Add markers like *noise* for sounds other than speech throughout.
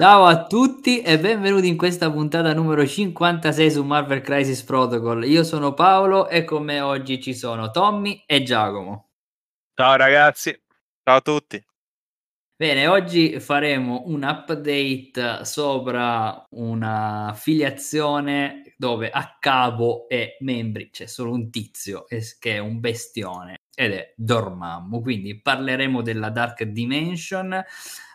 Ciao a tutti e benvenuti in questa puntata numero 56 su Marvel Crisis Protocol. Io sono Paolo e con me oggi ci sono Tommy e Giacomo. Ciao ragazzi, ciao a tutti. Bene, oggi faremo un update sopra una filiazione dove a capo e membri c'è solo un tizio che è un bestione ed è Dormammu. Quindi parleremo della Dark Dimension,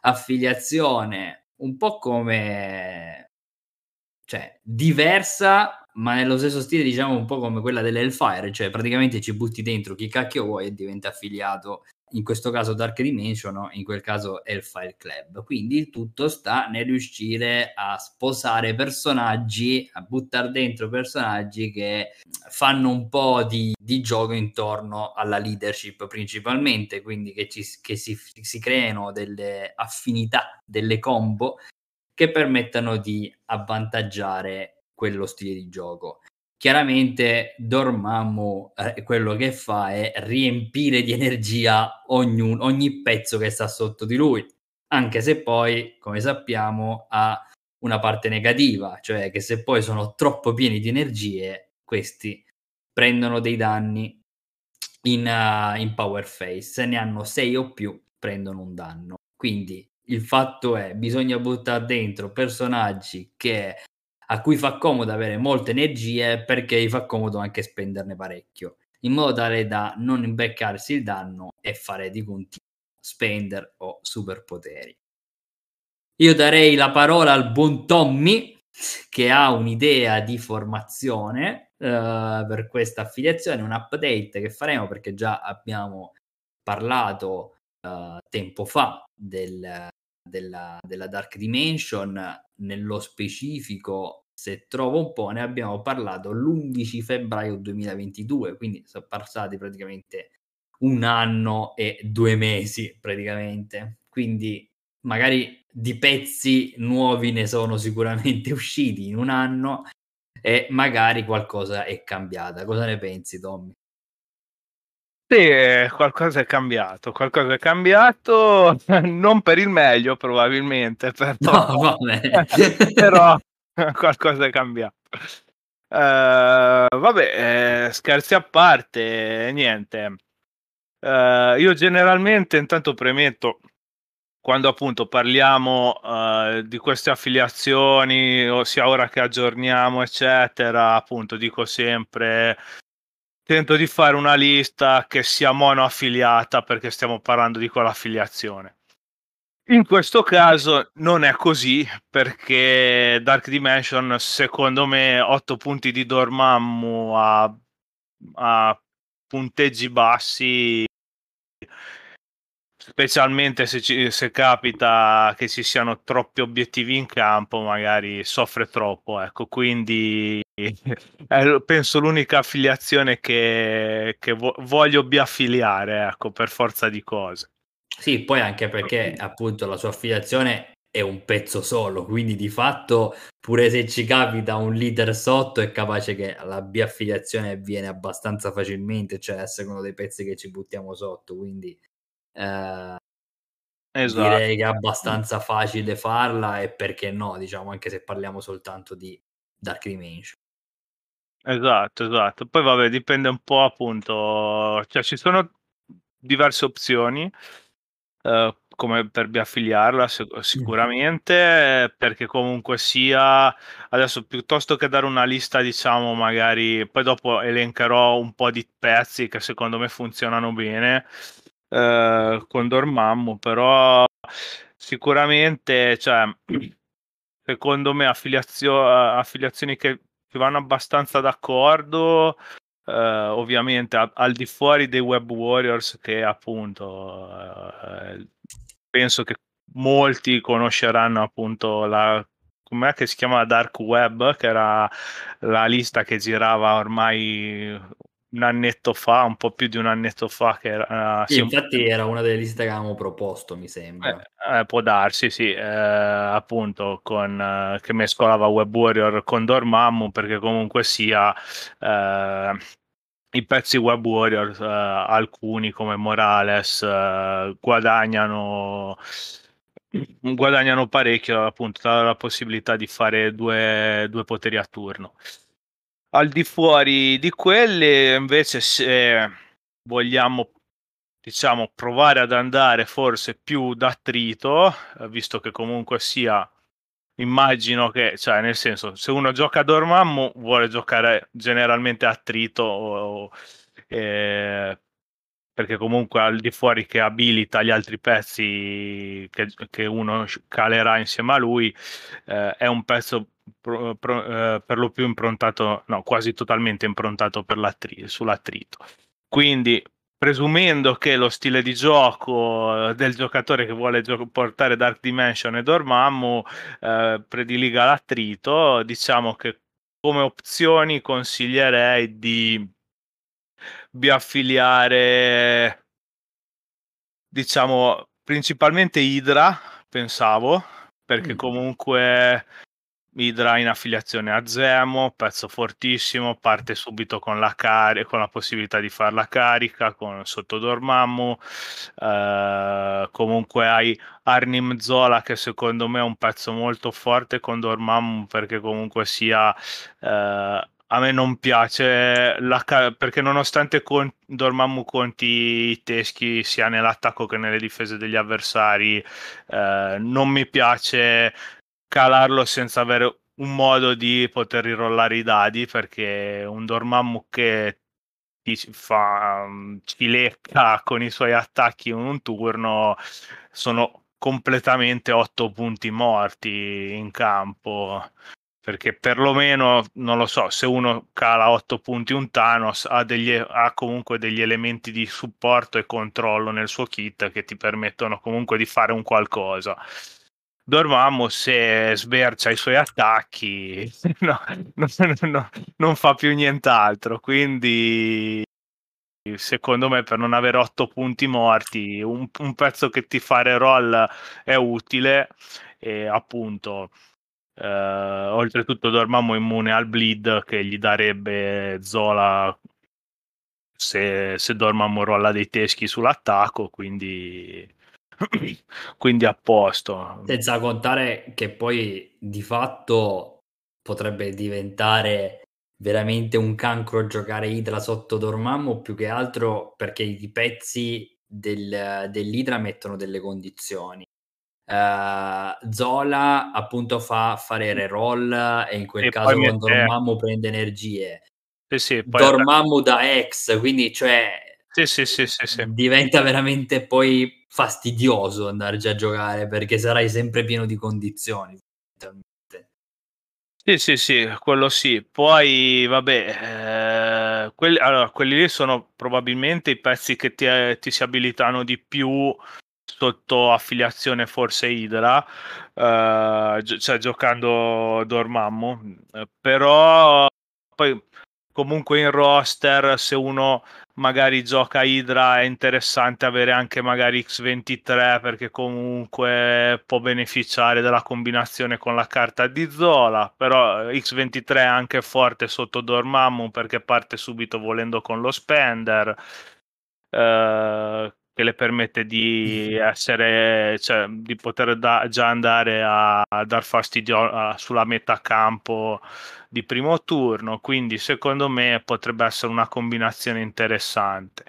affiliazione un po' come cioè diversa, ma nello stesso stile, diciamo un po' come quella dell'Hellfire, cioè praticamente ci butti dentro chi cacchio vuoi e diventa affiliato, in questo caso Dark Dimension, in quel caso Hellfire Club. Quindi il tutto sta nel riuscire a sposare personaggi, a buttare dentro personaggi che fanno un po' di, di gioco intorno alla leadership principalmente, quindi che, ci, che si, si creano delle affinità, delle combo che permettano di avvantaggiare quello stile di gioco. Chiaramente Dormammu eh, quello che fa è riempire di energia ogni, ogni pezzo che sta sotto di lui, anche se poi, come sappiamo, ha una parte negativa, cioè che se poi sono troppo pieni di energie, questi prendono dei danni in, uh, in power phase, se ne hanno 6 o più prendono un danno. Quindi il fatto è bisogna buttare dentro personaggi che, a cui fa comodo avere molte energie perché gli fa comodo anche spenderne parecchio in modo tale da non imbeccarsi il danno e fare di continuo spender o superpoteri. Io darei la parola al buon Tommy che ha un'idea di formazione uh, per questa affiliazione, un update che faremo perché già abbiamo parlato uh, tempo fa del, della, della Dark Dimension, nello specifico, se trovo un po', ne abbiamo parlato l'11 febbraio 2022, quindi sono passati praticamente un anno e due mesi praticamente. Quindi magari di pezzi nuovi ne sono sicuramente *laughs* usciti in un anno e magari qualcosa è cambiata. Cosa ne pensi, Tommy? Sì, qualcosa è cambiato, qualcosa è cambiato, *laughs* non per il meglio probabilmente, *laughs* però, no, *laughs* però qualcosa è cambiato. Uh, vabbè, eh, scherzi a parte, niente. Uh, io generalmente intanto premetto quando appunto parliamo uh, di queste affiliazioni, ossia ora che aggiorniamo, eccetera, appunto dico sempre tento di fare una lista che sia monoaffiliata perché stiamo parlando di quell'affiliazione. In questo caso non è così perché Dark Dimension secondo me 8 punti di Dormammu a, a punteggi bassi specialmente se, ci, se, capita che ci siano troppi obiettivi in campo, magari soffre troppo. Ecco, quindi è penso l'unica affiliazione che, che vo- voglio biaffiliare, ecco, per forza di cose. Sì, poi anche perché appunto la sua affiliazione è un pezzo solo, quindi di fatto pure se ci capita un leader sotto è capace che la biaffiliazione avviene abbastanza facilmente, cioè a secondo dei pezzi che ci buttiamo sotto, quindi eh, esatto. direi che è abbastanza facile farla e perché no, diciamo, anche se parliamo soltanto di Dark Dimension. Esatto, esatto. Poi vabbè, dipende un po' appunto, cioè ci sono diverse opzioni eh, come per biaffiliarla sicuramente, perché comunque sia adesso piuttosto che dare una lista, diciamo, magari poi dopo elencherò un po' di pezzi che secondo me funzionano bene eh, con Dormammu, però sicuramente, cioè, secondo me affiliazio- affiliazioni che vanno abbastanza d'accordo, eh, ovviamente a- al di fuori dei Web Warriors che appunto eh, penso che molti conosceranno appunto la com'è che si chiama Dark Web, che era la lista che girava ormai un annetto fa, un po' più di un annetto fa. Che era, uh, sì, infatti un... era una delle liste che avevamo proposto, mi sembra. Eh, eh, può darsi, sì, eh, appunto, con, eh, che mescolava Web Warrior con Dormammu, perché comunque sia eh, i pezzi Web Warrior, alcuni come Morales, guadagnano guadagnano parecchio appunto dalla possibilità di fare due, due poteri a turno. Al di fuori di quelle, invece, se vogliamo diciamo provare ad andare forse più d'attrito, eh, visto che comunque sia immagino che, cioè, nel senso, se uno gioca a Dormammu vuole giocare generalmente attrito o, eh, perché comunque al di fuori che abilita gli altri pezzi che, che uno calerà insieme a lui, eh, è un pezzo pro, pro, eh, per lo più improntato, no, quasi totalmente improntato sull'attrito. Quindi presumendo che lo stile di gioco eh, del giocatore che vuole gio- portare Dark Dimension e Dormammu eh, prediliga l'attrito, diciamo che come opzioni consiglierei di biaffiliare diciamo principalmente Hydra pensavo perché mm. comunque Hydra in affiliazione a Zemo, pezzo fortissimo, parte subito con la, car- con la possibilità di fare la carica con sotto Dormammu. Eh, comunque hai Arnim Zola che secondo me è un pezzo molto forte con Dormammu perché comunque sia eh, a me non piace ca- perché nonostante con- Dormammu conti i teschi sia nell'attacco che nelle difese degli avversari, eh, non mi piace calarlo senza avere un modo di poter rirollare i dadi perché un Dormammu che ti fa ci lecca con i suoi attacchi in un turno sono completamente otto punti morti in campo. Perché perlomeno non lo so se uno cala 8 punti un Thanos ha, degli, ha comunque degli elementi di supporto e controllo nel suo kit che ti permettono comunque di fare un qualcosa Dormammu se sbercia i suoi attacchi *laughs* no, no, no, non fa più nient'altro. Quindi secondo me per non avere otto punti morti un, un pezzo che ti fa roll è utile. E appunto eh, oltretutto Dormammu immune al bleed che gli darebbe Zola se, se Dormammu rolla dei teschi sull'attacco quindi *coughs* quindi a posto. Senza contare che poi di fatto potrebbe diventare veramente un cancro giocare Idra sotto Dormammu più che altro perché i pezzi del, dell'Idra mettono delle condizioni. Uh, Zola appunto fa fare reroll e in quel e caso con Dormammu prende energie. Sì, sì, Dormammu da ex, quindi cioè sì, sì, sì, sì, diventa veramente poi fastidioso andare già a giocare perché sarai sempre pieno di condizioni. Sì, sì, sì, quello sì. Poi, vabbè, eh, quelli, allora, quelli lì sono probabilmente i pezzi che ti, ti si abilitano di più sotto affiliazione forse Idra, eh, cioè giocando Dormammu. Però poi comunque in roster se uno magari gioca Hydra è interessante avere anche magari X23 perché comunque può beneficiare della combinazione con la carta di Zola. Però X23 è anche forte sotto Dormammu perché parte subito volendo con lo spender. Eh, che le permette di essere cioè di poter da, già andare a, a dar fastidio a, sulla metà campo di primo turno, quindi secondo me potrebbe essere una combinazione interessante.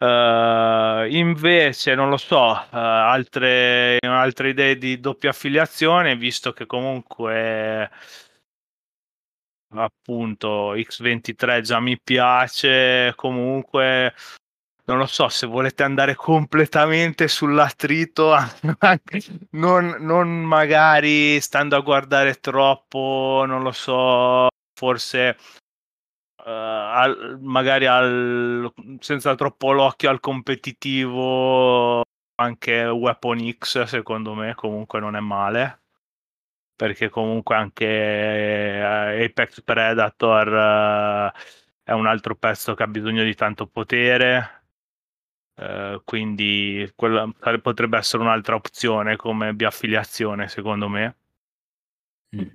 Uh, invece, non lo so, uh, altre, altre idee di doppia affiliazione, visto che comunque appunto X23 già mi piace, comunque non lo so se volete andare completamente sull'attrito, *laughs* non, non magari stando a guardare troppo, non lo so, forse uh, al, magari al, senza troppo l'occhio al competitivo, anche Weapon X secondo me comunque non è male. Perché comunque anche eh, Apex Predator uh, è un altro pezzo che ha bisogno di tanto potere Uh, quindi quella potrebbe essere un'altra opzione come biaffiliazione secondo me mm.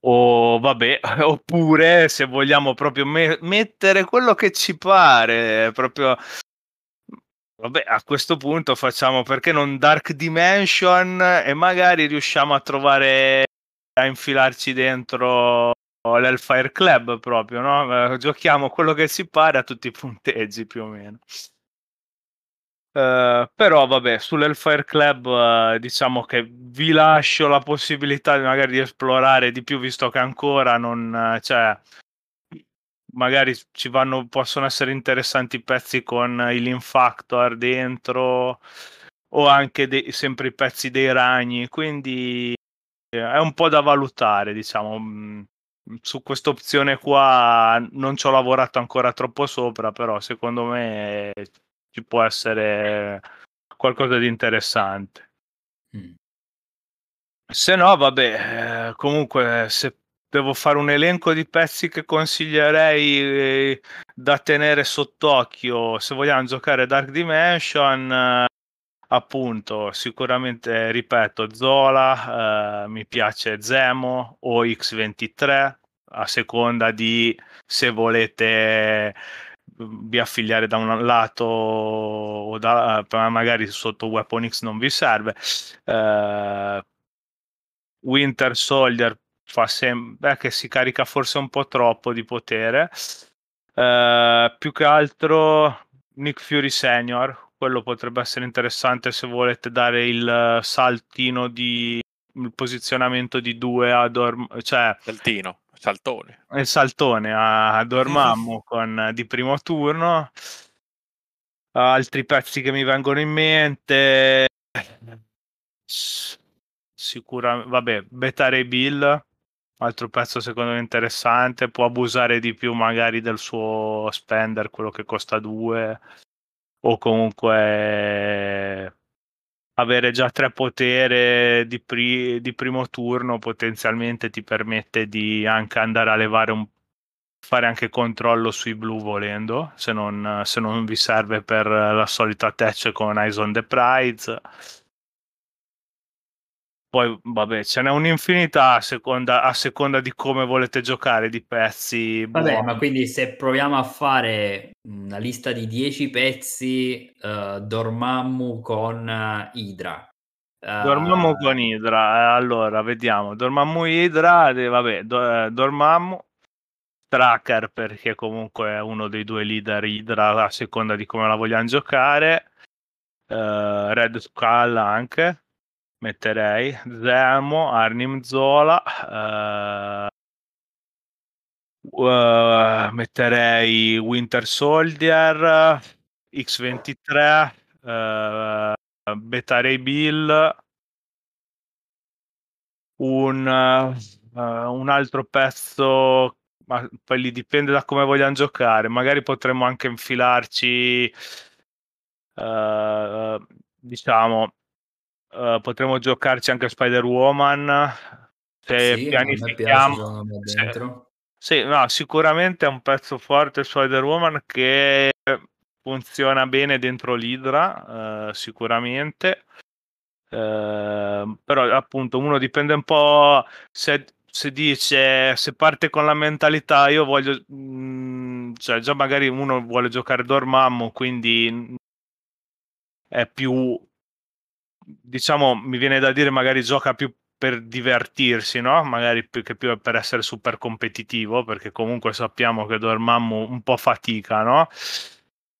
o vabbè *laughs* oppure se vogliamo proprio me- mettere quello che ci pare proprio Vabbè, a questo punto facciamo perché non Dark Dimension e magari riusciamo a trovare a infilarci dentro l'Hellfire Club proprio, no? Eh, giochiamo quello che si pare a tutti i punteggi più o meno. Uh, però vabbè, sull'Hellfire Club uh, diciamo che vi lascio la possibilità magari di esplorare di più visto che ancora non, uh, cioè, magari ci vanno, possono essere interessanti pezzi con il Lean Factor dentro o anche dei, sempre i pezzi dei ragni, quindi è un po' da valutare, diciamo. Mm, su questa opzione qua non ci ho lavorato ancora troppo sopra, però secondo me ci può essere qualcosa di interessante. Mm. Se no, vabbè, eh, comunque se devo fare un elenco di pezzi che consiglierei eh, da tenere sott'occhio se vogliamo giocare Dark Dimension. Eh, appunto, sicuramente ripeto, Zola, eh, mi piace Zemo o X23 a seconda di se volete vi affiliare da un lato o da, magari sotto Weapon X non vi serve. Uh, Winter Soldier fa sempre che si carica forse un po' troppo di potere. Uh, più che altro Nick Fury Senior, quello potrebbe essere interessante se volete dare il saltino di il posizionamento di due a Dorm, cioè saltino, saltone. Il saltone a, Dormammu *laughs* con di primo turno. Altri pezzi che mi vengono in mente sicuramente vabbè, Beta Ray Bill altro pezzo secondo me interessante può abusare di più magari del suo spender quello che costa 2 o comunque avere già tre potere di, pri- di, primo turno potenzialmente ti permette di anche andare a levare un fare anche controllo sui blu volendo se non, se non vi serve per la solita attach con Eyes on the Prize poi, vabbè, ce n'è un'infinità a seconda, a seconda di come volete giocare, di pezzi. Vabbè, buoni. ma quindi se proviamo a fare una lista di 10 pezzi, uh, Dormammu con uh, Hydra. Uh... Dormammu con Hydra, allora vediamo. Dormammu Hydra, vabbè, do, Dormammu. Tracker perché comunque è uno dei due leader Hydra a seconda di come la vogliamo giocare. Red Skull anche metterei Zemo, Arnim Zola, uh, uh, metterei Winter Soldier, X23, uh, Beta Ray Bill, un, un altro pezzo ma poi lì dipende da come vogliamo giocare. Magari potremmo anche infilarci, uh, diciamo, uh, potremmo giocarci anche Spider-Woman. Se sì, pianifichiamo... Se, sì, no, sicuramente è un pezzo forte Spider-Woman che funziona bene dentro l'Idra, uh, sicuramente. Uh, però appunto uno dipende un po' se, se, dice se parte con la mentalità io voglio mh, mm, cioè già magari uno vuole giocare Dormammu quindi è più diciamo, mi viene da dire magari gioca più per divertirsi, no? Magari più che più per essere super competitivo, perché comunque sappiamo che Dormammu un po' fatica, no?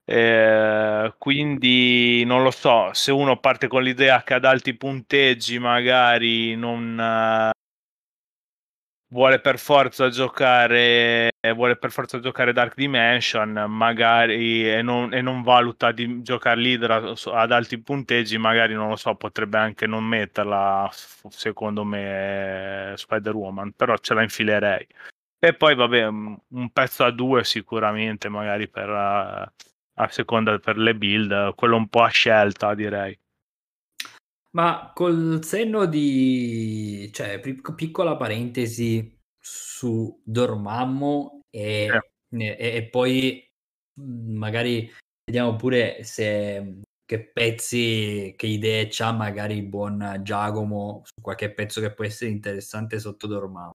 Eh, quindi non lo so, se uno parte con l'idea che ad alti punteggi magari non, vuole per forza giocare vuole per forza giocare Dark Dimension magari e non, e non valuta di giocare l'Idra ad alti punteggi magari non lo so potrebbe anche non metterla secondo me Spider-Woman però ce la infilerei. E poi vabbè un pezzo a due sicuramente magari per a seconda per le build quello un po' a scelta direi ma col senno di cioè, piccola parentesi su Dormammu e, eh. e, e poi mhmm, magari vediamo pure se che pezzi, che idee c'ha magari il buon Giacomo su qualche pezzo che può essere interessante sotto Dormammu.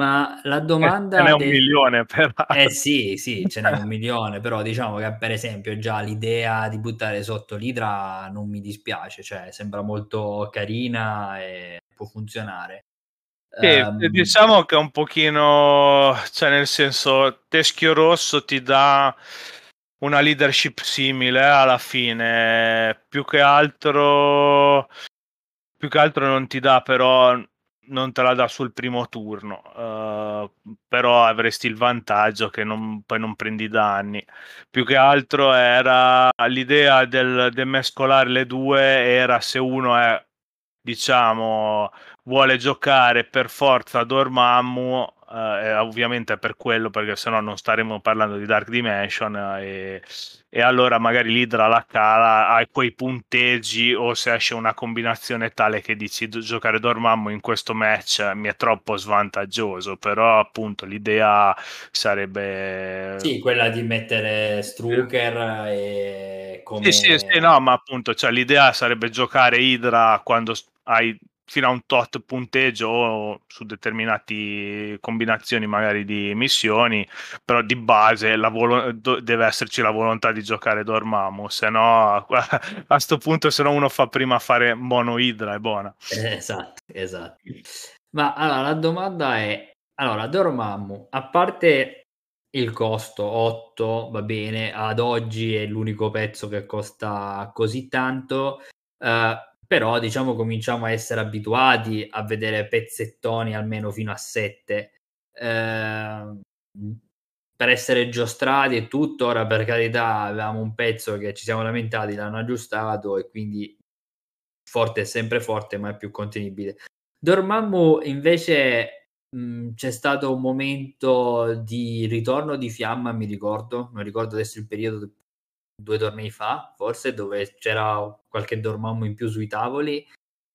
Ma la domanda... Ce n'è un milione, però. Eh sì, sì, ce n'è un milione, però diciamo che per esempio già l'idea di buttare sotto l'idra non mi dispiace, cioè sembra molto carina e può funzionare. Sì, um... diciamo che un pochino, cioè nel senso, Teschio Rosso ti dà una leadership simile alla fine, più che altro più che altro non ti dà però non te la dà sul primo turno, uh, però avresti il vantaggio che non, poi non prendi danni. Più che altro era l'idea del, del mescolare le due, era se uno è diciamo vuole giocare per forza Dormammu eh, ovviamente per quello perché sennò non staremo parlando di Dark Dimension eh, e, e, allora magari l'Idra la cala hai quei punteggi o se esce una combinazione tale che dici giocare Dormammu in questo match mi è troppo svantaggioso però appunto l'idea sarebbe sì quella di mettere Strucker e come... sì sì sì no ma appunto cioè, l'idea sarebbe giocare Idra quando hai fino a un tot punteggio su determinate combinazioni magari di missioni, però di base volo- deve esserci la volontà di giocare Dormammu, se no *laughs* a questo punto se no uno fa prima fare mono Idra è buona. Esatto, esatto. Ma allora la domanda è, allora Dormammu, a parte il costo 8 va bene, ad oggi è l'unico pezzo che costa così tanto. Uh, però diciamo cominciamo a essere abituati a vedere pezzettoni almeno fino a 7 eh, per essere giostrati e tutto ora per carità avevamo un pezzo che ci siamo lamentati l'hanno aggiustato e quindi forte è sempre forte ma è più contenibile. Dormammu invece mh, c'è stato un momento di ritorno di fiamma mi ricordo. Non ricordo adesso il periodo due tornei fa, forse, dove c'era qualche Dormammu in più sui tavoli.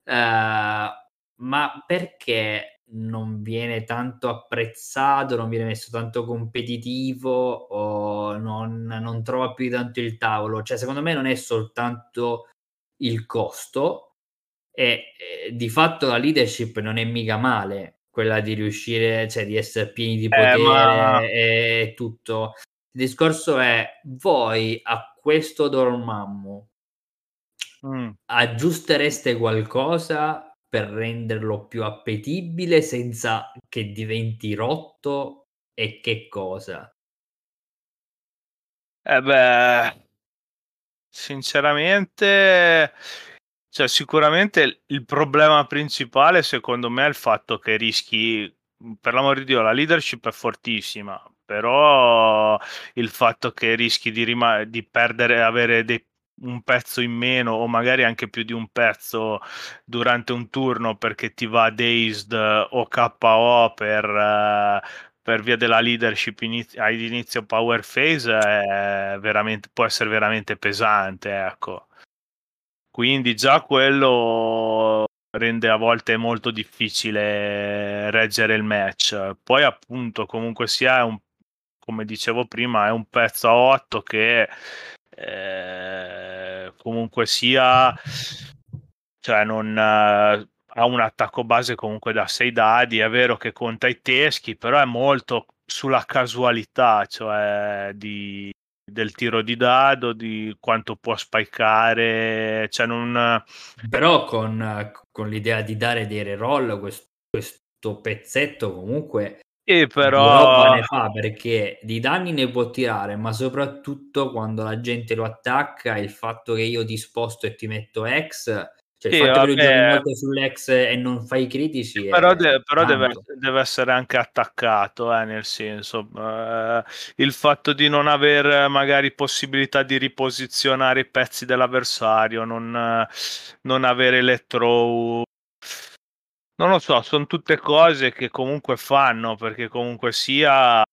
Uh, ma perché non viene tanto apprezzato, non viene messo tanto competitivo o non, non trova più tanto il tavolo? Cioè, secondo me non è soltanto il costo e, e di fatto la leadership non è mica male quella di riuscire, cioè di essere pieni di potere eh, ma... e tutto. Il discorso è voi a questo Dormammu mm. aggiustereste qualcosa per renderlo più appetibile senza che diventi rotto e che cosa? Eh beh, sinceramente, cioè sicuramente il problema principale secondo me è il fatto che rischi, per l'amor di Dio, la leadership è fortissima, però il fatto che rischi di, rim- di perdere, avere dei, un pezzo in meno o magari anche più di un pezzo durante un turno perché ti va dazed o KO per, per via della leadership iniz- all'inizio power phase è può essere veramente pesante, ecco. Quindi già quello rende a volte molto difficile reggere il match. Poi appunto comunque sia un come dicevo prima, è un pezzo a 8 che eh, comunque sia, cioè non eh, ha un attacco base comunque da 6 dadi, è vero che conta i teschi, però è molto sulla casualità, cioè di, del tiro di dado, di quanto può spikare, cioè non... Però con, con l'idea di dare dei reroll, questo, questo pezzetto comunque e però ne fa perché di danni ne può tirare, ma soprattutto quando la gente lo attacca, il fatto che io ti sposto e ti metto X, cioè sì, il fatto vabbè. sull'X e non fai critici. Però, de- però deve, deve, essere anche attaccato, eh, nel senso, eh, il fatto di non avere magari possibilità di riposizionare i pezzi dell'avversario, non, non avere le throw non lo so, sono tutte cose che comunque fanno, perché comunque sia,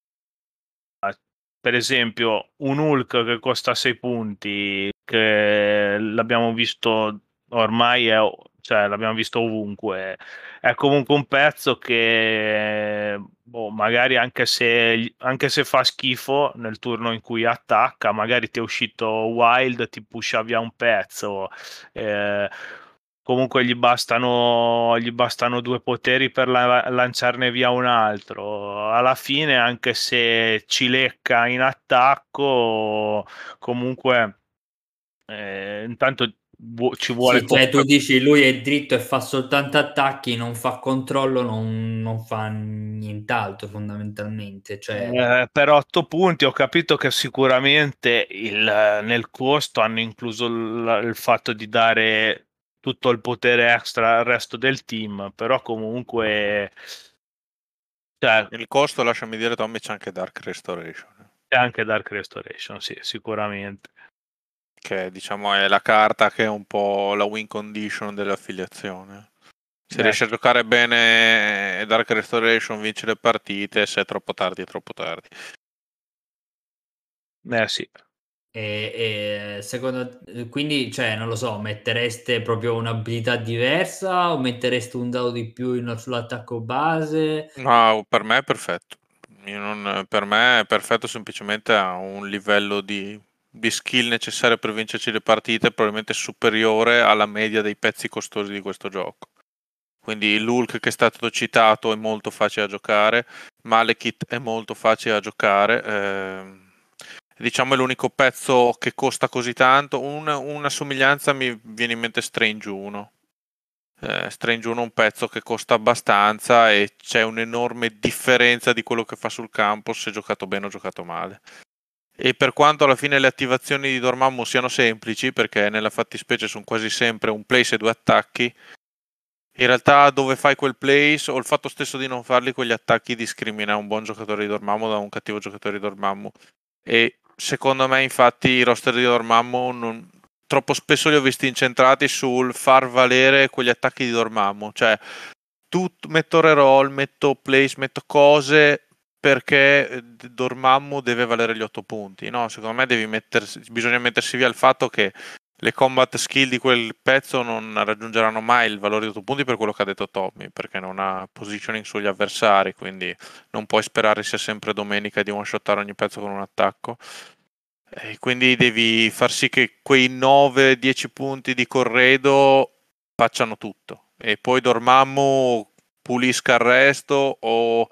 per esempio, un Hulk che costa 6 punti, che l'abbiamo visto ormai, è, cioè l'abbiamo visto ovunque, è comunque un pezzo che boh, magari anche se, anche se fa schifo nel turno in cui attacca, magari ti è uscito wild, ti pusha via un pezzo. Eh, comunque gli bastano, gli bastano due poteri per la- lanciarne via un altro. Alla fine, anche se ci lecca in attacco, comunque eh, intanto ci vuole sì, cioè tu dici lui è dritto e fa soltanto attacchi non fa controllo non, non fa nient'altro fondamentalmente cioè... eh, per otto punti ho capito che sicuramente il, nel costo hanno incluso il, il fatto di dare tutto il potere extra al resto del team, però comunque... Cioè, il costo, lasciami dire Tommy, c'è anche Dark Restoration. C'è anche Dark Restoration, sì, sicuramente. Che diciamo è la carta che è un po' la win condition dell'affiliazione. Se Beh. riesci a giocare bene Dark Restoration vince le partite, se è troppo tardi è troppo tardi. Eh sì, e, e, secondo quindi, cioè, non lo so, mettereste proprio un'abilità diversa o mettereste un dado di più in, sull'attacco base? No, per me è perfetto. Non, per me è perfetto semplicemente a un livello di, di skill necessario per vincerci le partite probabilmente superiore alla media dei pezzi costosi di questo gioco. Quindi l'Hulk che è stato citato è molto facile da giocare, Malekith è molto facile da giocare. Eh, diciamo è l'unico pezzo che costa così tanto. Una, una somiglianza mi viene in mente Strange 1. Eh, Strange 1 è un pezzo che costa abbastanza e c'è un'enorme differenza di quello che fa sul campo se giocato bene o giocato male. E per quanto alla fine le attivazioni di Dormammu siano semplici, perché nella fattispecie sono quasi sempre un place e due attacchi, in realtà dove fai quel place o il fatto stesso di non farli quegli attacchi discrimina un buon giocatore di Dormammu da un cattivo giocatore di Dormammu. E secondo me infatti i roster di Dormammu non... troppo spesso li ho visti incentrati sul far valere quegli attacchi di Dormammu cioè tu metto reroll, metto place, metto cose perché Dormammu deve valere gli 8 punti no, secondo me mettersi, bisogna mettersi via il fatto che le combat skill di quel pezzo non raggiungeranno mai il valore di 8 punti per quello che ha detto Tommy, perché non ha positioning sugli avversari, quindi non puoi sperare sia sempre domenica di one shottare ogni pezzo con un attacco. E quindi devi far sì che quei 9-10 punti di corredo facciano tutto. E poi Dormammu pulisca il resto o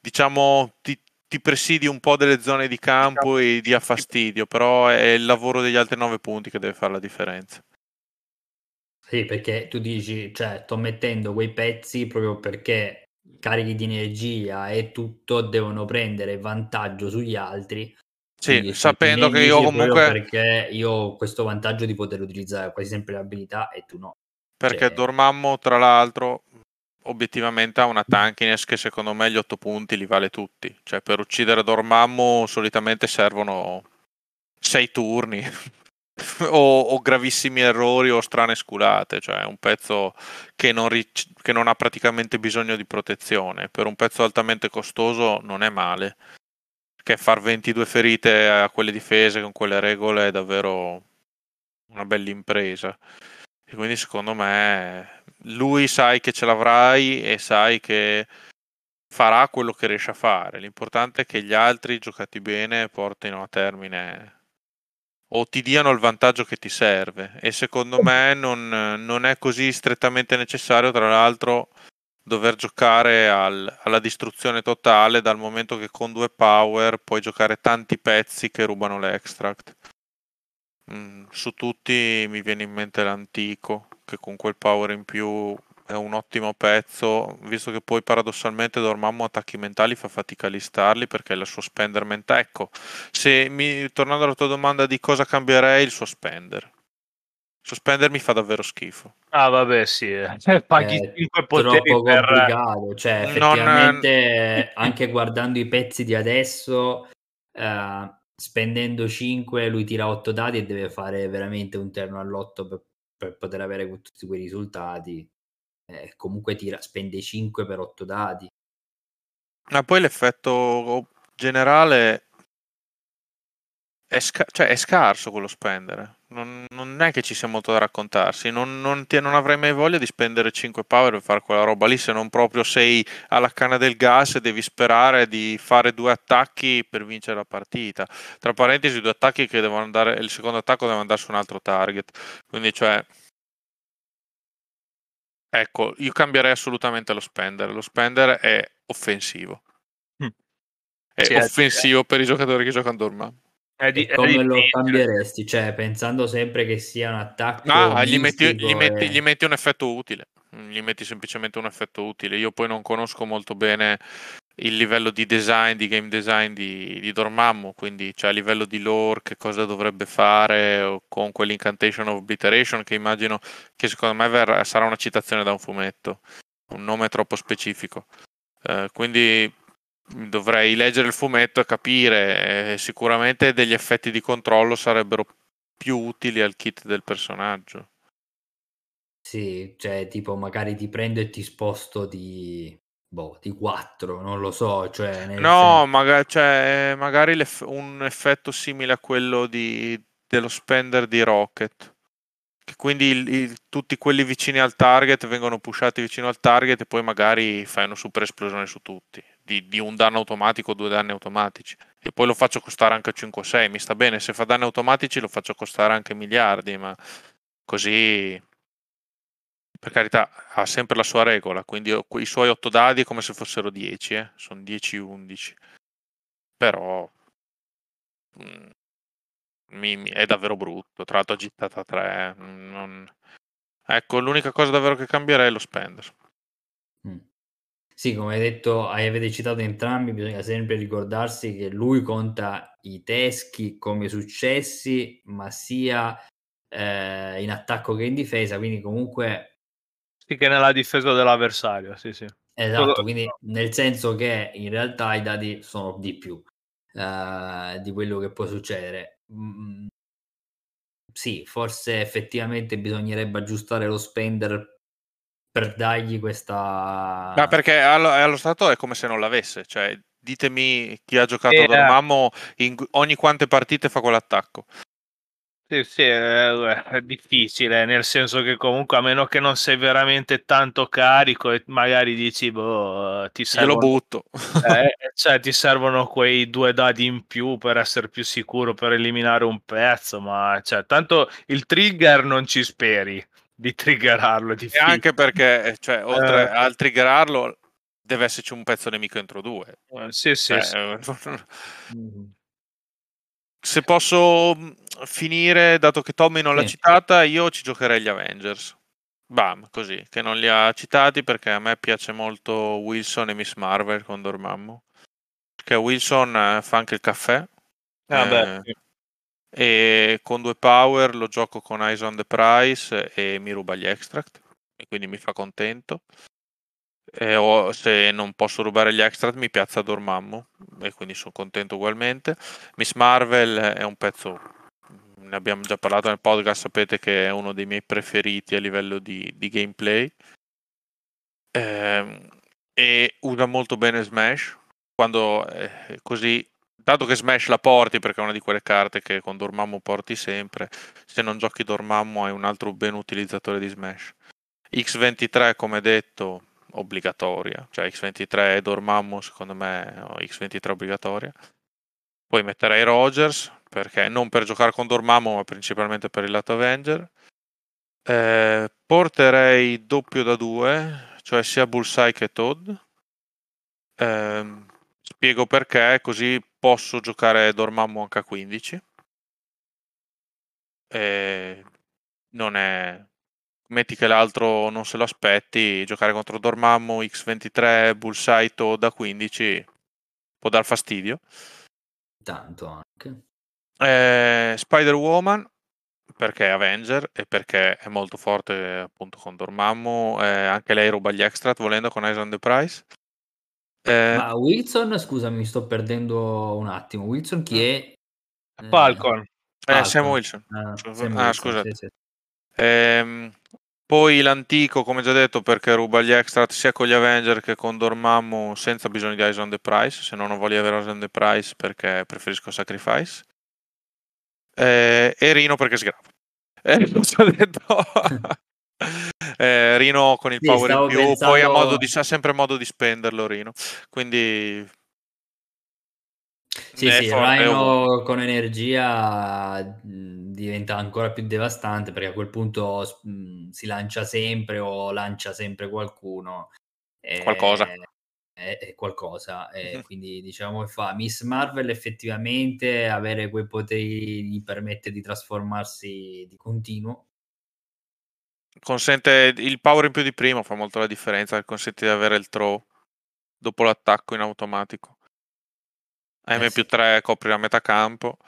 diciamo ti, ti presidi un po' delle zone di campo e dia fastidio, però è il lavoro degli altri 9 punti che deve fare la differenza. Sì, perché tu dici, cioè, sto mettendo quei pezzi proprio perché carichi di energia e tutto devono prendere vantaggio sugli altri. Sì, sapendo che io comunque... Perché io ho questo vantaggio di poter utilizzare quasi sempre le abilità e tu no. Perché cioè... Dormammo, tra l'altro, obiettivamente ha una tankines che secondo me gli 8 punti li vale tutti. Cioè, per uccidere Dormammu solitamente servono 6 turni. *laughs* o, o, gravissimi errori o strane sculate, cioè un pezzo che non, ric- che non ha praticamente bisogno di protezione. Per un pezzo altamente costoso non è male. Che far 22 ferite a quelle difese con quelle regole è davvero una bella impresa. E quindi secondo me lui sai che ce l'avrai e sai che farà quello che riesce a fare. L'importante è che gli altri, giocati bene, portino a termine o ti diano il vantaggio che ti serve. E secondo me non, non è così strettamente necessario, tra l'altro, dover giocare al, alla distruzione totale dal momento che con due power puoi giocare tanti pezzi che rubano l'extract. Mm, su tutti mi viene in mente l'antico, che con quel power in più è un ottimo pezzo, visto che poi paradossalmente Dormammu attacchi mentali fa fatica a listarli perché è il suo spender mentale. Ecco, se mi, tornando alla tua domanda di cosa cambierei, il suo spender. Il suo spender mi fa davvero schifo. Ah, vabbè, sì, eh. Cioè, paghi è 5 poteri troppo per... complicato, cioè effettivamente non... *laughs* anche guardando i pezzi di adesso eh, spendendo 5 lui tira 8 dadi e deve fare veramente un terno all'otto per, per poter avere tutti quei risultati eh, comunque tira, spende 5 per 8 dadi ma poi l'effetto generale è, sca- cioè è scarso quello spendere. Non, non, è che ci sia molto da raccontarsi. Non, non, ti, non, avrei mai voglia di spendere 5 power per fare quella roba lì. Se non proprio sei alla canna del gas e devi sperare di fare due attacchi per vincere la partita. Tra parentesi, due attacchi che devono andare. Il secondo attacco deve andare su un altro target. Quindi, cioè. ecco, io cambierei assolutamente lo spender. Lo spender è offensivo. Mm. È Sì, è- offensivo per i giocatori che giocano Dormammu. È di- E è come lo cambieresti? Cioè, pensando sempre che sia un attacco Ah, gli metti, gli metti- e- gli metti un effetto utile. Gli metti semplicemente un effetto utile. Io poi non conosco molto bene il livello di design, di game design di, di Dormammu, quindi cioè, a livello di lore che cosa dovrebbe fare o con quell'incantation of obliteration che immagino che secondo me verrà- sarà una citazione da un fumetto, un nome troppo specifico. Eh, quindi dovrei leggere il fumetto e capire. eh, sicuramente degli effetti di controllo sarebbero più utili al kit del personaggio. Sì, cioè, tipo, magari ti prendo e ti sposto di... Boh, di 4, non lo so, cioè... No, sen- maga- cioè, magari un effetto simile a quello di- dello spender di Rocket. Che quindi il- il- tutti quelli vicini al target vengono pushati vicino al target e poi magari fai una super esplosione su tutti. Di, di un danno automatico o due danni automatici. E poi lo faccio costare anche 5-6. Mi sta bene, se fa danni automatici lo faccio costare anche miliardi, ma così per carità, ha sempre la sua regola, quindi i suoi 8 dadi è come se fossero 10, eh, sono 10-11. Però mm, mi- mi- è davvero brutto, tra l'altro agitata 3. non- Ecco, l'unica cosa davvero che cambierei è lo spender. Mm. Sì, come hai detto, hai- avete citato entrambi, bisogna sempre ricordarsi che lui conta i teschi come successi, ma sia eh, in attacco che in difesa, quindi comunque Sì, che nella difesa dell'avversario, sì, sì. Esatto, quindi nel senso che in realtà i dati sono di più eh, di quello che può succedere. Mm, sì, forse effettivamente bisognerebbe aggiustare lo spender per dargli questa... Ma perché allo, allo stato è come se non l'avesse, cioè ditemi chi ha giocato Eh, Dormammu in ogni quante partite fa quell'attacco. Sì, sì, è, difficile, nel senso che comunque a meno che non sei veramente tanto carico e magari dici, boh, ti servono, butto. *laughs* eh, cioè, ti servono quei due dadi in più per essere più sicuro, per eliminare un pezzo, ma cioè, tanto il trigger non ci speri di triggerarlo, è E difficile. anche perché, eh, cioè, oltre Eh. al triggerarlo, deve esserci un pezzo nemico entro due. Eh, Sì, sì, Cioè, sì. eh, *laughs* Mhm. Se posso mh, finire, dato che Tommy non l'ha Sì. citata, io ci giocherei gli Avengers. Bam, così, che non li ha citati perché a me piace molto Wilson e Miss Marvel con Dormammu. Perché Wilson fa anche il caffè Ah, beh, eh, sì. E con due power lo gioco con Eyes on the Price e mi ruba gli extract e quindi mi fa contento. E o- se non posso rubare gli extract mi piazza Dormammu e quindi sono contento ugualmente. Miss Marvel è un pezzo, ne abbiamo già parlato nel podcast, sapete che è uno dei miei preferiti a livello di, di gameplay. Ehm, e usa molto bene Smash quando eh, così dato che Smash la porti perché è una di quelle carte che con Dormammu porti sempre se non giochi Dormammu hai un altro ben utilizzatore di Smash. X23 come detto obbligatoria. Cioè X23 e Dormammu secondo me no, X23 obbligatoria. Poi metterei Rogers perché non per giocare con Dormammu ma principalmente per il lato Avenger. Eh, porterei doppio da due cioè sia Bullseye che Toad. Ehm, spiego perché, così posso giocare Dormammu anche a 15. E non è. Metti che l'altro non se lo aspetti, giocare contro Dormammu X23 Bullseye Toad a 15 può dar fastidio. Tanto anche. Eh, Spider-Woman perché è Avenger e perché è molto forte appunto con Dormammu. eh, anche lei ruba gli extrat volendo con Eyes on the Price. Eh, Ma Wilson, scusami, mi sto perdendo un attimo. Wilson chi è? Eh, Falcon. eh, Sam Falcon. Wilson. Ah, Sam Sam ah, scusate. sì, sì. Ehm, poi l'antico, come già detto, perché ruba gli extrat sia con gli Avenger che con Dormammu senza bisogno di Eyes on the Price. Se no, non voglio avere Eyes on the Price perché preferisco Sacrifice. Eh, e Rino perché sgrava. Eh, l'ho già detto. *laughs* *laughs* Eh, Rino con il Sì, power in più, poi ha, pensando- modo di, ha sempre modo di spenderlo Rino. Quindi Sì, sì, Rhino con energia diventa ancora più devastante perché a quel punto mh, si lancia sempre o lancia sempre qualcuno. E, qualcosa. È, è qualcosa. E quindi diciamo che fa Miss Marvel effettivamente avere quei poteri gli permette di trasformarsi di continuo. Consente il power in più di prima, fa molto la differenza, consente di avere il throw dopo l'attacco in automatico. M eh, più 3 copri la metà campo.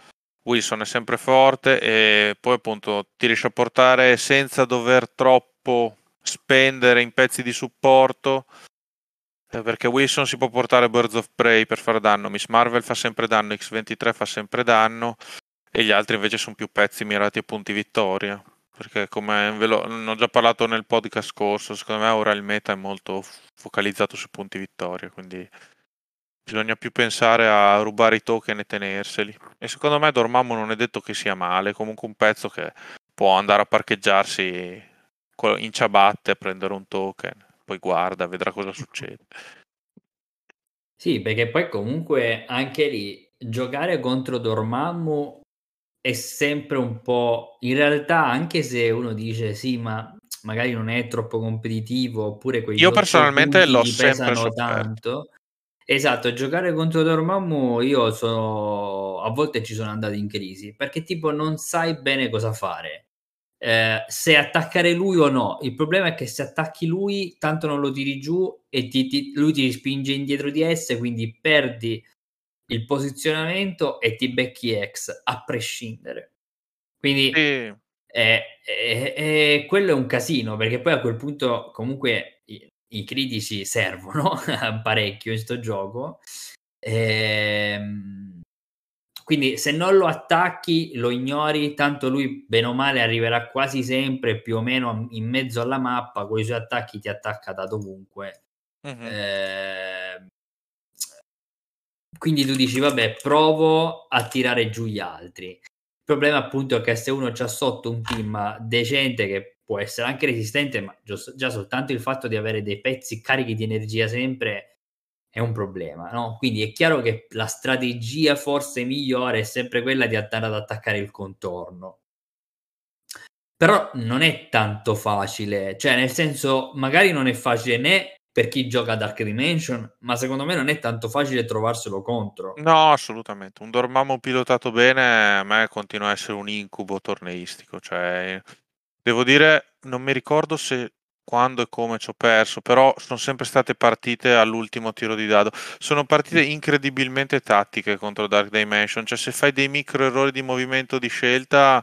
Wilson è sempre forte e poi appunto ti riesce a portare senza dover troppo spendere in pezzi di supporto eh, perché Wilson si può portare Birds of Prey per fare danno, Miss Marvel fa sempre danno, X23 fa sempre danno e gli altri invece sono più pezzi mirati a punti vittoria perché come ve lo, ho già parlato nel podcast scorso, secondo me ora il meta è molto focalizzato su punti vittoria, quindi bisogna più pensare a rubare i token e tenerseli. E secondo me Dormammu non è detto che sia male, comunque un pezzo che può andare a parcheggiarsi in ciabatte a prendere un token, poi guarda, vedrà cosa succede. Sì, perché poi comunque anche lì giocare contro Dormammu è sempre un po' in realtà anche se uno dice sì, ma magari non è troppo competitivo oppure quei Io personalmente l'ho sempre sofferto. tanto Esatto, giocare contro Dormammu io sono a volte ci sono andato in crisi perché tipo non sai bene cosa fare. Eh, se attaccare lui o no. Il problema è che se attacchi lui, tanto non lo tiri giù e ti, ti, lui ti spinge indietro di esse, quindi perdi il posizionamento e ti becchi ex a prescindere. Quindi sì. eh, eh, eh, quello è un casino perché poi a quel punto comunque i critici servono *laughs* parecchio in sto gioco. Ehm, quindi se non lo attacchi, lo ignori, tanto lui bene o male arriverà quasi sempre più o meno in mezzo alla mappa, con i suoi attacchi ti attacca da dovunque. Uh-huh. Eh, quindi tu dici, vabbè, provo a tirare giù gli altri. Il problema appunto è che se uno c'ha sotto un team decente che può essere anche resistente, ma già soltanto il fatto di avere dei pezzi carichi di energia sempre è un problema, no? Quindi è chiaro che la strategia forse migliore è sempre quella di andare ad attaccare il contorno. Però non è tanto facile, cioè nel senso magari non è facile né per chi gioca a Dark Dimension, ma secondo me non è tanto facile trovarselo contro. No, assolutamente. Un Dormammu pilotato bene a me continua a essere un incubo torneistico, cioè Devo dire, non mi ricordo se quando e come ci ho perso, però sono sempre state partite all'ultimo tiro di dado. Sono partite incredibilmente tattiche contro Dark Dimension, cioè se fai dei micro errori di movimento di scelta,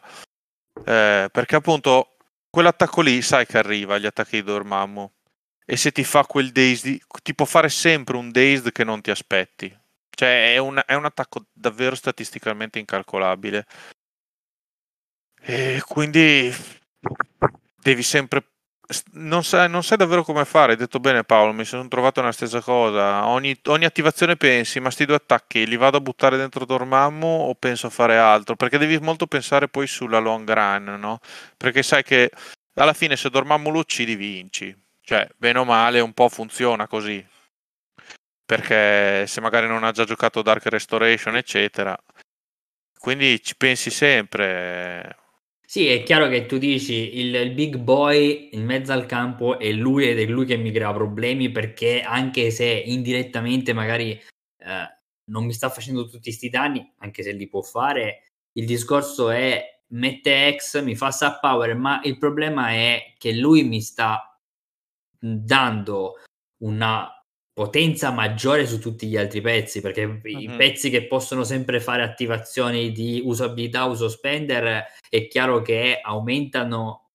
eh, perché appunto quell'attacco lì sai che arriva, gli attacchi di Dormammu, e se ti fa quel dazed, ti può fare sempre un dazed che non ti aspetti. Cioè è un, è un attacco davvero statisticamente incalcolabile. E quindi devi sempre non sai, non sai, davvero come fare. Hai detto bene, Paolo. Mi sono trovato nella stessa cosa. Ogni, ogni, attivazione pensi, ma sti due attacchi li vado a buttare dentro Dormammu o penso a fare altro? Perché devi molto pensare poi sulla long run, no? Perché sai che alla fine, se Dormammu lo uccidi, vinci. Cioè, bene o male, un po' funziona così. Perché se magari non ha già giocato Dark Restoration, eccetera. Quindi ci pensi sempre sì, è chiaro che tu dici il, il, big boy in mezzo al campo è lui ed è lui che mi crea problemi perché anche se indirettamente magari eh, non mi sta facendo tutti questi danni, anche se li può fare, il discorso è mette X, mi fa sub power, ma il problema è che lui mi sta dando una potenza maggiore su tutti gli altri pezzi perché uh-huh. i pezzi che possono sempre fare attivazioni di usabilità uso spender è chiaro che aumentano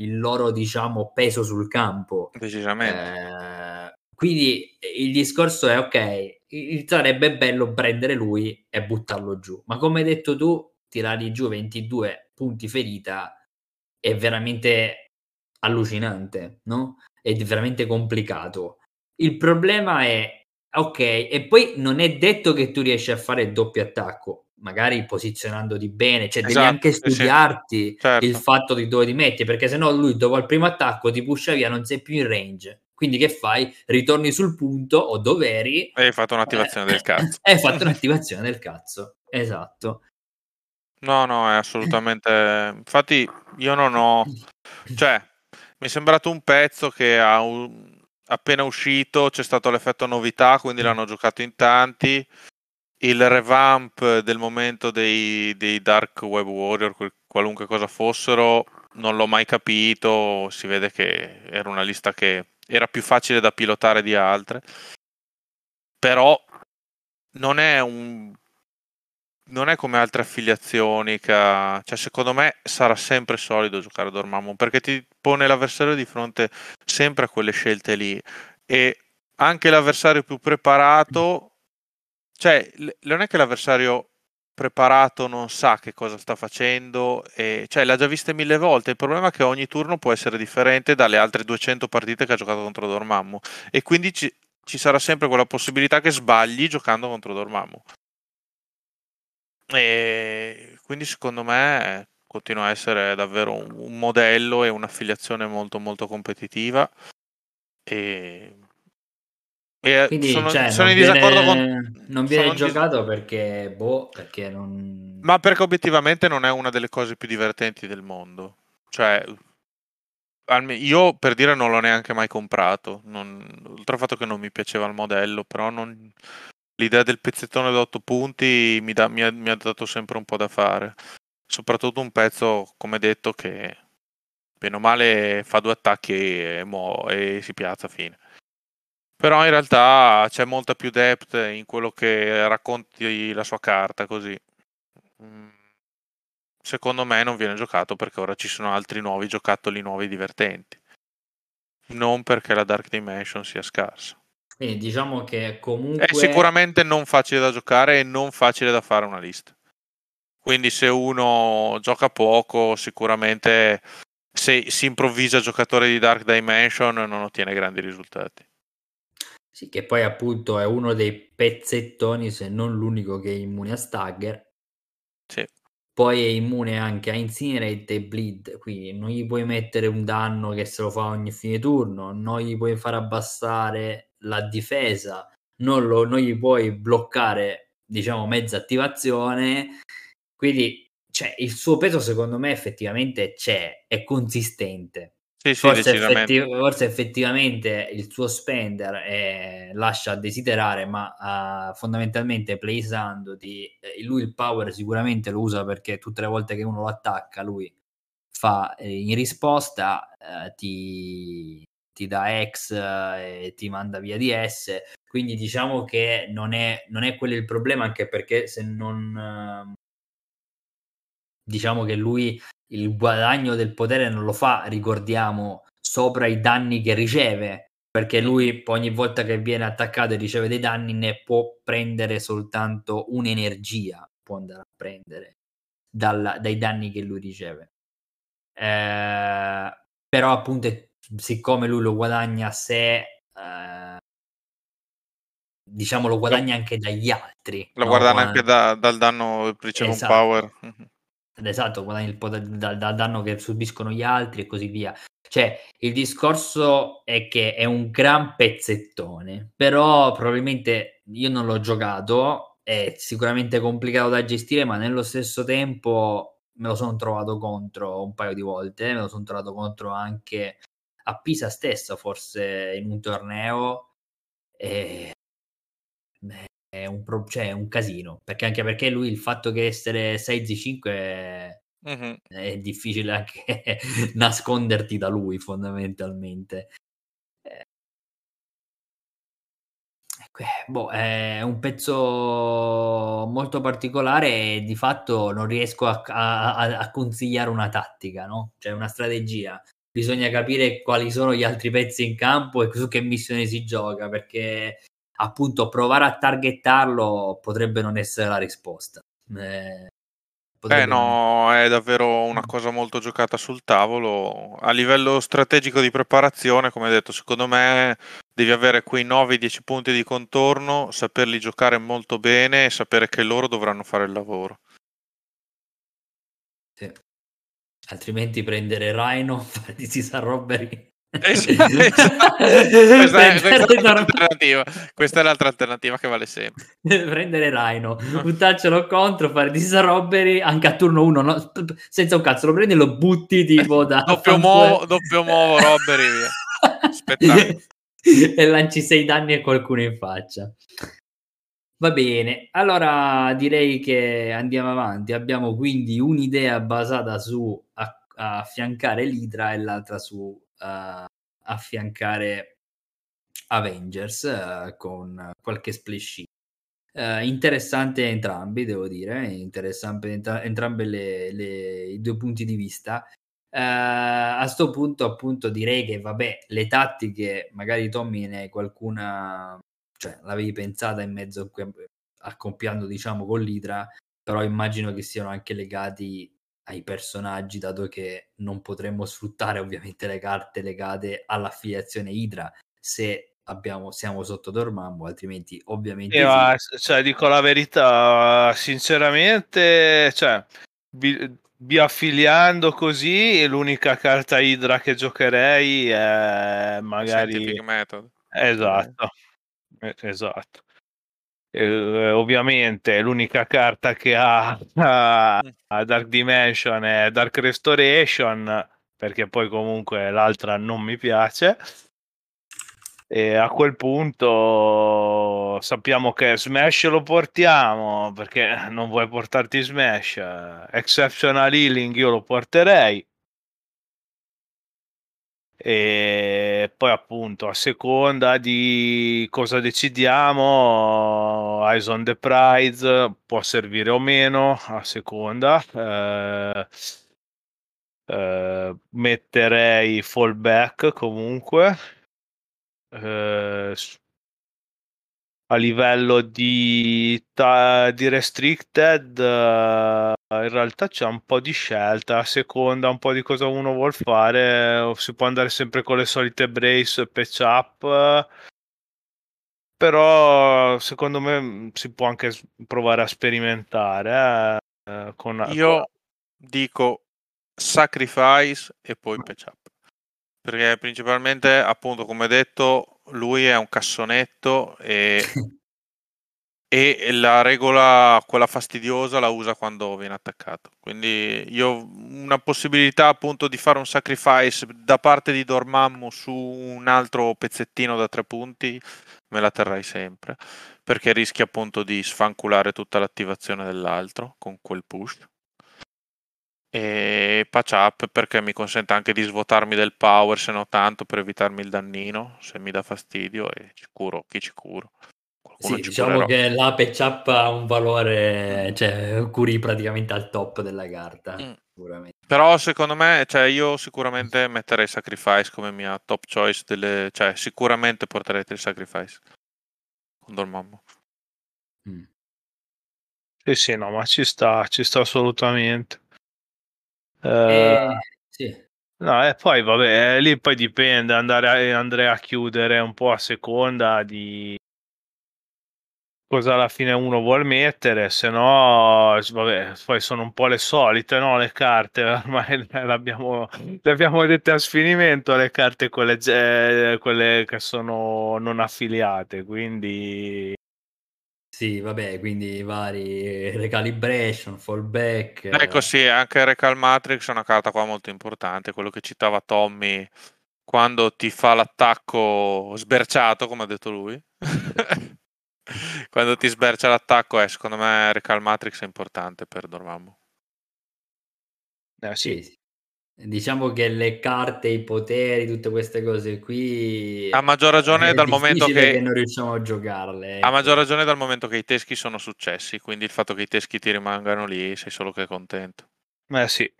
il loro diciamo peso sul campo decisamente eh, quindi il discorso è ok sarebbe bello prendere lui e buttarlo giù ma come hai detto tu tirargli giù 22 punti ferita è veramente allucinante no? È veramente complicato il problema è, ok, e poi non è detto che tu riesci a fare il doppio attacco, magari posizionandoti bene, cioè esatto, devi anche studiarti sì, certo. il fatto di dove ti metti, perché se no lui dopo il primo attacco ti pusha via, non sei più in range. Quindi che fai? Ritorni sul punto o dove eri e hai fatto un'attivazione eh, del cazzo. *laughs* hai fatto un'attivazione del cazzo, esatto. No, no, è assolutamente... Infatti io non ho... Cioè, mi è sembrato un pezzo che ha un... appena uscito, c'è stato l'effetto novità, quindi l'hanno giocato in tanti. Il revamp del momento dei, dei Dark Web Warrior, qualunque cosa fossero, non l'ho mai capito. Si vede che era una lista che era più facile da pilotare di altre. Però non è un non è come altre affiliazioni che cioè secondo me sarà sempre solido giocare a Dormammu perché ti pone l'avversario di fronte sempre a quelle scelte lì. E anche l'avversario più preparato cioè non è che l'avversario preparato non sa che cosa sta facendo e, cioè l'ha già viste mille volte. Il problema è che ogni turno può essere differente dalle altre 200 partite che ha giocato contro Dormammu e quindi ci, ci sarà sempre quella possibilità che sbagli giocando contro Dormammu e quindi secondo me continua a essere davvero un, un modello e un'affiliazione molto molto competitiva. E, e quindi, sono, cioè, sono in viene, disaccordo con... Non viene giocato dis... perché, boh, perché non... Ma perché obiettivamente non è una delle cose più divertenti del mondo. Cioè, io per dire non l'ho neanche mai comprato. Non, oltre al fatto che non mi piaceva il modello, però non, l'idea del pezzettone da 8 punti mi, da, mi, ha, mi, ha, dato sempre un po' da fare. Soprattutto un pezzo, come detto, che bene o male fa due attacchi e, mo, e si piazza fine. Però in realtà c'è molta più depth in quello che racconti la sua carta così. Mm, secondo me non viene giocato perché ora ci sono altri nuovi giocattoli nuovi divertenti. Non perché la Dark Dimension sia scarsa. Quindi diciamo che comunque... È sicuramente non facile da giocare e non facile da fare una lista. Quindi se uno gioca poco, sicuramente se si improvvisa giocatore di Dark Dimension non ottiene grandi risultati. Sì, che poi appunto è uno dei pezzettoni, se non l'unico che è immune a Stagger. Sì. Poi è immune anche a Incinerate e Bleed, quindi non gli puoi mettere un danno che se lo fa ogni fine turno, non gli puoi far abbassare la difesa, non, lo, non gli puoi bloccare, diciamo, mezza attivazione. Quindi cioè, il suo peso, secondo me, effettivamente c'è, è consistente. Sì, sì, forse, effetti- forse, effettivamente il suo spender è, lascia a desiderare, ma uh, fondamentalmente playsandoti, eh, lui il power sicuramente lo usa perché tutte le volte che uno lo attacca, lui fa eh, in risposta, eh, ti, ti dà X eh, e ti manda via di S. Quindi diciamo che non è, non è quello il problema, anche perché se non ehm, diciamo che lui il guadagno del potere non lo fa, ricordiamo, sopra i danni che riceve, perché lui ogni volta che viene attaccato e riceve dei danni ne può prendere soltanto un'energia, può andare a prendere dalla, dai danni che lui riceve. Eh, però appunto è siccome lui lo guadagna se eh, diciamo lo guadagna anche dagli altri lo no? guadagna anche da, dal danno riceve esatto. power esatto guadagna il potere dal, dal danno che subiscono gli altri e così via cioè il discorso è che è un gran pezzettone però probabilmente io non l'ho giocato è sicuramente complicato da gestire ma nello stesso tempo me lo sono trovato contro un paio di volte me lo sono trovato contro anche a Pisa stesso, forse in un torneo, e... è, un pro... cioè, è un casino, perché anche perché lui il fatto che essere 6Z5 mm-hmm. è difficile anche *laughs* nasconderti da lui fondamentalmente. Eh, boh, è un pezzo molto particolare e di fatto non riesco a, a, a consigliare una tattica, no? Cioè una strategia bisogna capire quali sono gli altri pezzi in campo e su che missione si gioca, perché appunto provare a targettarlo potrebbe non essere la risposta. Eh, eh no, è davvero una cosa molto giocata sul tavolo. A livello strategico di preparazione, come detto, secondo me devi avere quei 9-10 punti di contorno, saperli giocare molto bene e sapere che loro dovranno fare il lavoro. Sì altrimenti prendere Rhino, *laughs* farti Sisa Robbery. Esatto, *laughs* *laughs* esatto. Questa, è, questa, l'altra alternativa che vale sempre. Prendere Rhino, buttarcelo contro, fare disrobbery anche a turno 1, no? senza un cazzo, lo prendi e lo butti tipo da... doppio, muovo, doppio muovo, robbery, via. Spettacolo. e lanci 6 danni a qualcuno in faccia. Va bene, allora direi che andiamo avanti. Abbiamo quindi un'idea basata su affiancare l'Idra e l'altra su uh, affiancare Avengers uh, con qualche splash. Uh, interessante entrambi, devo dire, interessante entra- entrambi le, le, i due punti di vista. Uh, a questo punto, appunto, direi che vabbè, le tattiche, magari Tommy ne qualcuna cioè l'avevi pensata in mezzo accoppiando diciamo con l'Idra, però immagino che siano anche legati ai personaggi, dato che non potremmo sfruttare ovviamente le carte legate all'affiliazione Idra se abbiamo, siamo sotto Dormammu, altrimenti ovviamente... Eh, ma, cioè, dico la verità, sinceramente, cioè, bi, biaffiliando così, l'unica carta Idra che giocherei è magari... Scientific Method. Esatto. Eh, esatto. Eh, ovviamente l'unica carta che ha a, a Dark Dimension è Dark Restoration perché poi comunque l'altra non mi piace. E a quel punto sappiamo che Smash lo portiamo perché non vuoi portarti Smash? Exceptional Healing io lo porterei e poi appunto a seconda di cosa decidiamo Eyes on the Prize può servire o meno a seconda. Eh, eh, metterei fallback comunque. Eh, a livello di, ta- di restricted uh, in realtà c'è un po' di scelta. A seconda un po' di cosa uno vuole fare si può andare sempre con le solite brace patch up. Però secondo me si può anche provare a sperimentare eh, con, io dico sacrifice e poi patch up. Perché principalmente appunto come detto lui è un cassonetto e, *laughs* e la regola, quella fastidiosa, la usa quando viene attaccato. Quindi io una possibilità appunto di fare un sacrifice da parte di Dormammu su un altro pezzettino da tre punti me la terrei sempre perché rischi appunto di sfanculare tutta l'attivazione dell'altro con quel push e patch up perché mi consente anche di svuotarmi del power se no tanto per evitarmi il dannino se mi dà fastidio e ci curo chi ci curo Qualcuno sì, ci diciamo curerò. che la patch up ha un valore cioè curi praticamente al top della carta mm. però secondo me cioè, io sicuramente metterei sacrifice come mia top choice delle, cioè sicuramente porterei il sacrifice con Dormammu mm. sì sì no ma ci sta ci sta assolutamente eh, sì. No, e poi vabbè, lì poi dipende, andare a, andrei a chiudere un po' a seconda di cosa alla fine uno vuole mettere, se no, vabbè, poi sono un po' le solite, no? Le carte, *laughs* ormai le abbiamo, le abbiamo dette a sfinimento, le carte quelle, quelle che sono non affiliate, quindi sì, vabbè, quindi vari recalibration, fallback. Ecco sì, anche Recal Matrix è una carta qua molto importante, quello che citava Tommy quando ti fa l'attacco sberciato, come ha detto lui. *laughs* quando ti sbercia l'attacco, eh, secondo me Recal Matrix è importante per Dormammu. Eh, sì. Diciamo che le carte, i poteri, tutte queste cose qui. A maggior ragione dal momento che... che... non riusciamo a giocarle. Ecco. A maggior ragione dal momento che i teschi sono successi, quindi il fatto che i teschi ti rimangano lì sei solo che contento. Eh sì.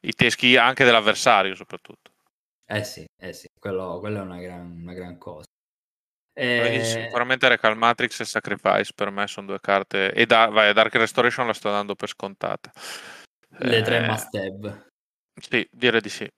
I teschi anche dell'avversario, soprattutto. Eh sì, eh sì, quello, quello è una gran, una gran cosa. Eh... Sicuramente Recal Matrix e Sacrifice per me sono due carte. E da, vai, Dark Restoration la sto dando per scontata. Le tre eh, must have. Sì, direi di sì.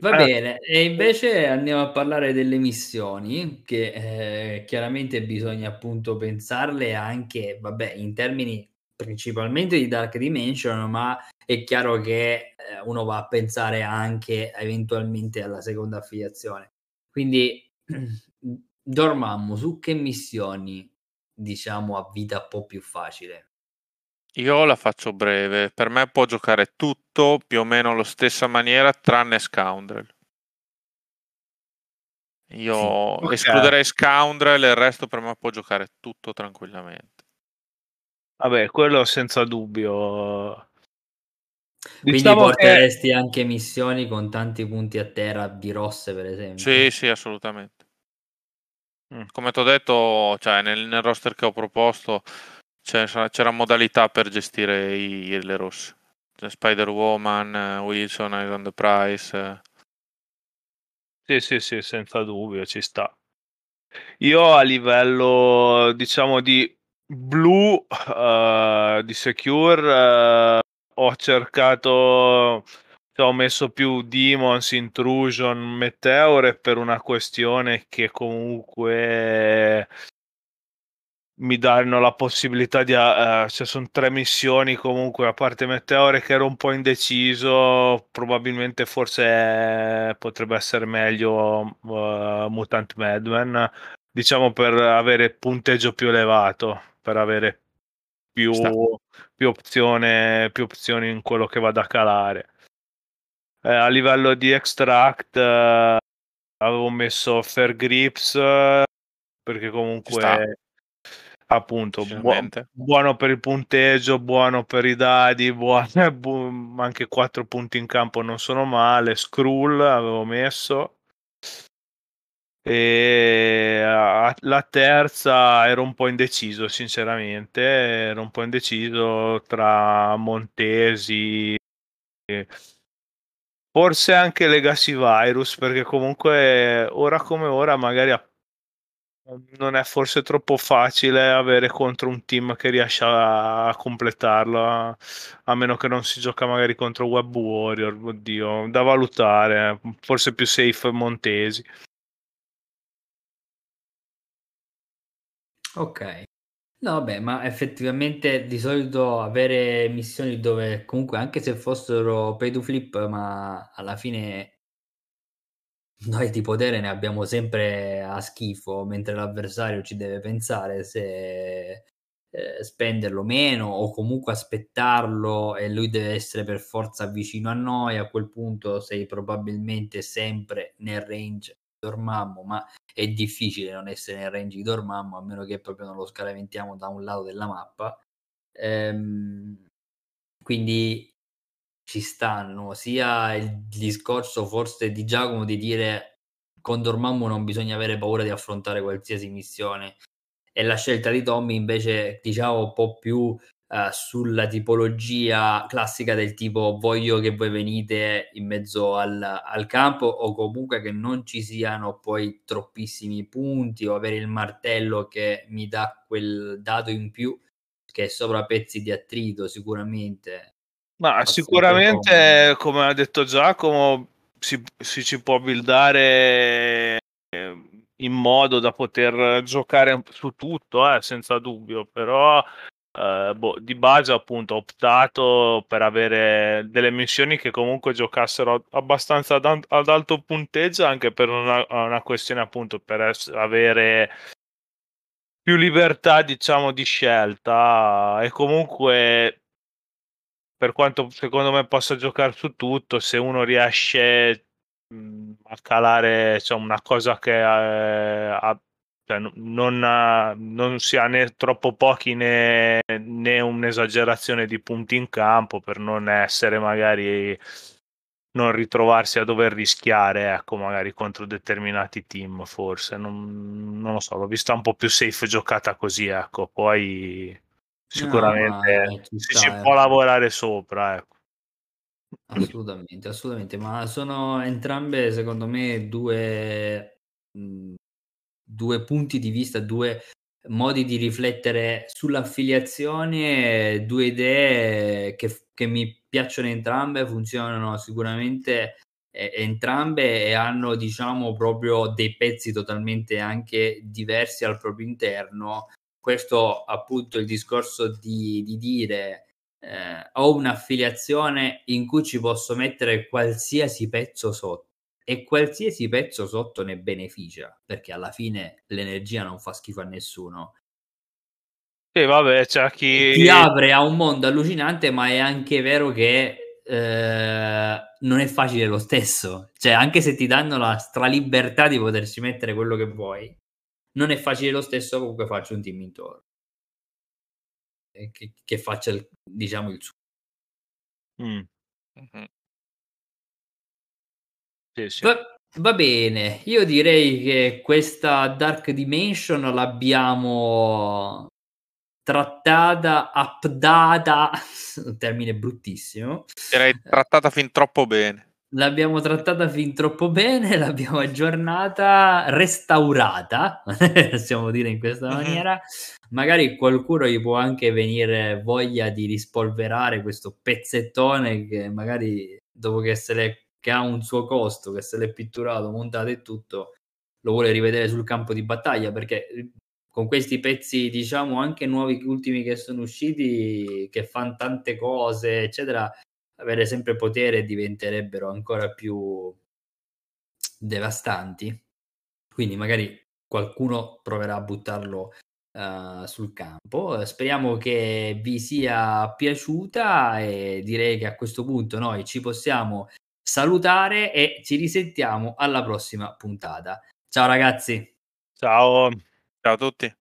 Va bene, e invece andiamo a parlare delle missioni che eh, chiaramente bisogna appunto pensarle anche, vabbè, in termini principalmente di Dark Dimension, ma è chiaro che eh, uno va a pensare anche eventualmente alla seconda affiliazione. Quindi *clears throat* Dormammu su che missioni diciamo a vita un po' più facile? Io la faccio breve, per me può giocare tutto più o meno alla stessa maniera tranne Scoundrel. Io sì, okay. escluderei Scoundrel e il resto per me può giocare tutto tranquillamente. Vabbè, quello senza dubbio. Quindi diciamo porteresti che... anche missioni con tanti punti a terra di rosse, per esempio? Sì, sì, assolutamente. Mm. Come ti ho detto, cioè, nel, nel, roster che ho proposto c'era, c'era modalità per gestire i, le rosse. Spider-Woman, Wilson, the Price. Sì, sì, sì, senza dubbio, ci sta. Io a livello, diciamo, di blu uh, di Secure uh, ho cercato cioè, ho messo più Demons, Intrusion, Meteore per una questione che comunque mi danno la possibilità di uh, cioè sono tre missioni comunque a parte Meteore che ero un po' indeciso probabilmente forse potrebbe essere meglio uh, Mutant Madman diciamo per avere punteggio più elevato per avere più, più, opzione, più opzioni in quello che vado a calare. Eh, a livello di extract eh, avevo messo Fair Grips eh, perché comunque appunto buono, buono per il punteggio, buono per i dadi, buono, bu- anche 4 punti in campo non sono male. Skrull avevo messo e la terza ero un po' indeciso, sinceramente, ero un po' indeciso tra Montesi, forse anche Legacy Virus, perché comunque ora come ora magari non è forse troppo facile avere contro un team che riesce a, completarlo, a, meno che non si gioca magari contro Web Warrior, oddio, da valutare, forse più safe Montesi. Ok. No, vabbè, ma effettivamente di solito avere missioni dove comunque anche se fossero pay to flip, ma alla fine noi di potere ne abbiamo sempre a schifo, mentre l'avversario ci deve pensare se eh, spenderlo meno o comunque aspettarlo e lui deve essere per forza vicino a noi, a quel punto sei probabilmente sempre nel range Dormammu, ma è difficile non essere nel range di Dormammu a meno che proprio non lo scaraventiamo da un lato della mappa. Ehm, quindi ci stanno sia il discorso forse di Giacomo di dire con Dormammu non bisogna avere paura di affrontare qualsiasi missione e la scelta di Tommy invece diciamo un po' più uh, sulla tipologia classica del tipo voglio che voi venite in mezzo al, al, campo o comunque che non ci siano poi troppissimi punti o avere il martello che mi dà quel dato in più che è sopra pezzi di attrito sicuramente. Ma sicuramente, come ha detto Giacomo, si, si ci può buildare in modo da poter giocare su tutto, eh, senza dubbio, però Uh, boh, di base appunto ho optato per avere delle missioni che comunque giocassero abbastanza ad, ad alto punteggio anche per una, una questione appunto per es- avere più libertà diciamo di scelta e comunque per quanto secondo me possa giocare su tutto se uno riesce a calare cioè, una cosa che eh, ha cioè, non, non, si ha né troppo pochi né, né, un'esagerazione di punti in campo per non essere magari non ritrovarsi a dover rischiare ecco magari contro determinati team forse. Non, non lo so l'ho vista un po' più safe giocata così ecco. Poi sicuramente no, ci si, ci può lavorare sopra ecco. Assolutamente assolutamente ma sono entrambe secondo me due mh, due punti di vista, due modi di riflettere sull'affiliazione, due idee che, che mi piacciono entrambe, funzionano sicuramente eh, entrambe e hanno diciamo proprio dei pezzi totalmente anche diversi al proprio interno questo appunto il discorso di, di dire eh, ho un'affiliazione in cui ci posso mettere qualsiasi pezzo sotto e qualsiasi pezzo sotto ne beneficia perché alla fine l'energia non fa schifo a nessuno. Sì, vabbè, c'è chi ti apre a un mondo allucinante, ma è anche vero che eh, non è facile lo stesso. Cioè, anche se ti danno la stralibertà di potersi mettere quello che vuoi, non è facile lo stesso. Comunque, faccio un team intorno che, che faccia il, diciamo il suo. Mm. Mm-hmm. Sì, sì. Va, va, bene, io direi che questa Dark Dimension l'abbiamo trattata, updata, *laughs* un termine bruttissimo. Direi trattata fin troppo bene. L'abbiamo trattata fin troppo bene, *laughs* l'abbiamo aggiornata, restaurata, *laughs* possiamo dire in questa maniera. Magari qualcuno gli può anche venire voglia di rispolverare questo pezzettone che magari dopo che che ha un suo costo, che se l'è pitturato, montato e tutto, lo vuole rivedere sul campo di battaglia perché con questi pezzi, diciamo, anche nuovi ultimi che sono usciti, che fanno tante cose, eccetera, avere sempre potere diventerebbero ancora più devastanti. Quindi magari qualcuno proverà a buttarlo uh, sul campo. Speriamo che vi sia piaciuta e direi che a questo punto noi ci possiamo salutare e ci risentiamo alla prossima puntata. Ciao ragazzi. Ciao. Ciao a tutti.